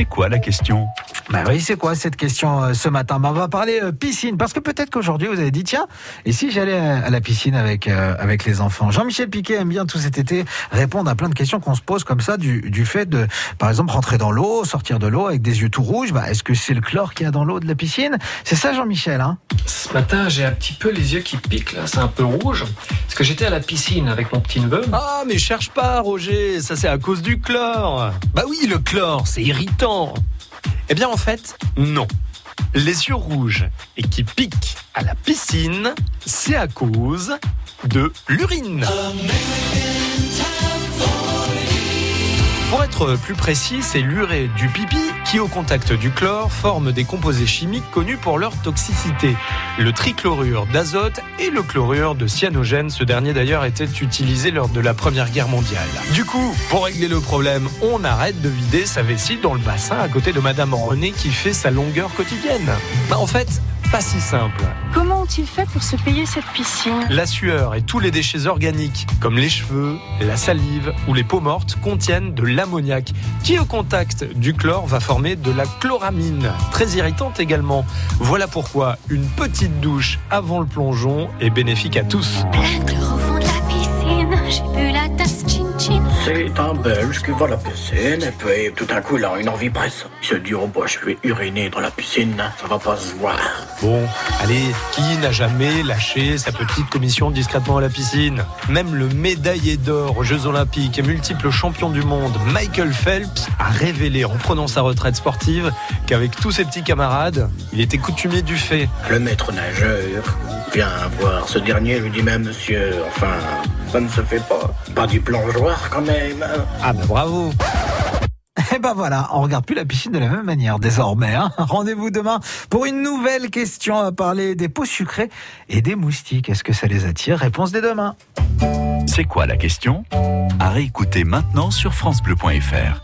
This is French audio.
C'est quoi la question? Bah oui, c'est quoi cette question euh, ce matin? Bah, On va parler euh, piscine, parce que peut-être qu'aujourd'hui vous avez dit, tiens, et si j'allais à la piscine avec, euh, avec les enfants? Jean-Michel Piquet aime bien tout cet été répondre à plein de questions qu'on se pose comme ça du, du fait de, par exemple, rentrer dans l'eau, sortir de l'eau avec des yeux tout rouges. Bah, Est-ce que c'est le chlore qu'il y a dans l'eau de la piscine? C'est ça Jean-Michel hein? Ce matin, j'ai un petit peu les yeux qui piquent, là, c'est un peu rouge. Parce que j'étais à la piscine avec mon petit neveu. Ah, mais cherche pas, Roger, ça c'est à cause du chlore. Bah oui, le chlore, c'est irritant. Eh bien, en fait, non. Les yeux rouges et qui piquent à la piscine, c'est à cause de l'urine. Pour être plus précis, c'est l'urée du pipi qui, au contact du chlore, forme des composés chimiques connus pour leur toxicité. Le trichlorure d'azote et le chlorure de cyanogène. Ce dernier d'ailleurs était utilisé lors de la Première Guerre mondiale. Du coup, pour régler le problème, on arrête de vider sa vessie dans le bassin à côté de Madame René qui fait sa longueur quotidienne. Bah, en fait, pas si simple. Comment ont-ils fait pour se payer cette piscine? La sueur et tous les déchets organiques, comme les cheveux, la salive ou les peaux mortes, contiennent de l'ammoniac, qui au contact du chlore va former de la chloramine, très irritante également. Voilà pourquoi une petite douche avant le plongeon est bénéfique à tous. La C'est un Belge qui va à la piscine et puis tout d'un coup il a une envie presse. Il se dit oh bah je vais uriner dans la piscine, ça va pas se voir. Bon, allez, qui n'a jamais lâché sa petite commission discrètement à la piscine? Même le médaillé d'or aux Jeux Olympiques et multiple champion du monde, Michael Phelps, a révélé en prenant sa retraite sportive qu'avec tous ses petits camarades, il était coutumier du fait. Le maître nageur vient voir ce dernier lui dit mais monsieur, enfin ça ne se fait pas. Pas du plongeoir quand même. Ah bah bravo Et ben voilà, on regarde plus la piscine de la même manière désormais. hein. Rendez-vous demain pour une nouvelle question à parler des peaux sucrées et des moustiques. Est-ce que ça les attire? Réponse dès demain. C'est quoi la question? À réécouter maintenant sur FranceBleu.fr.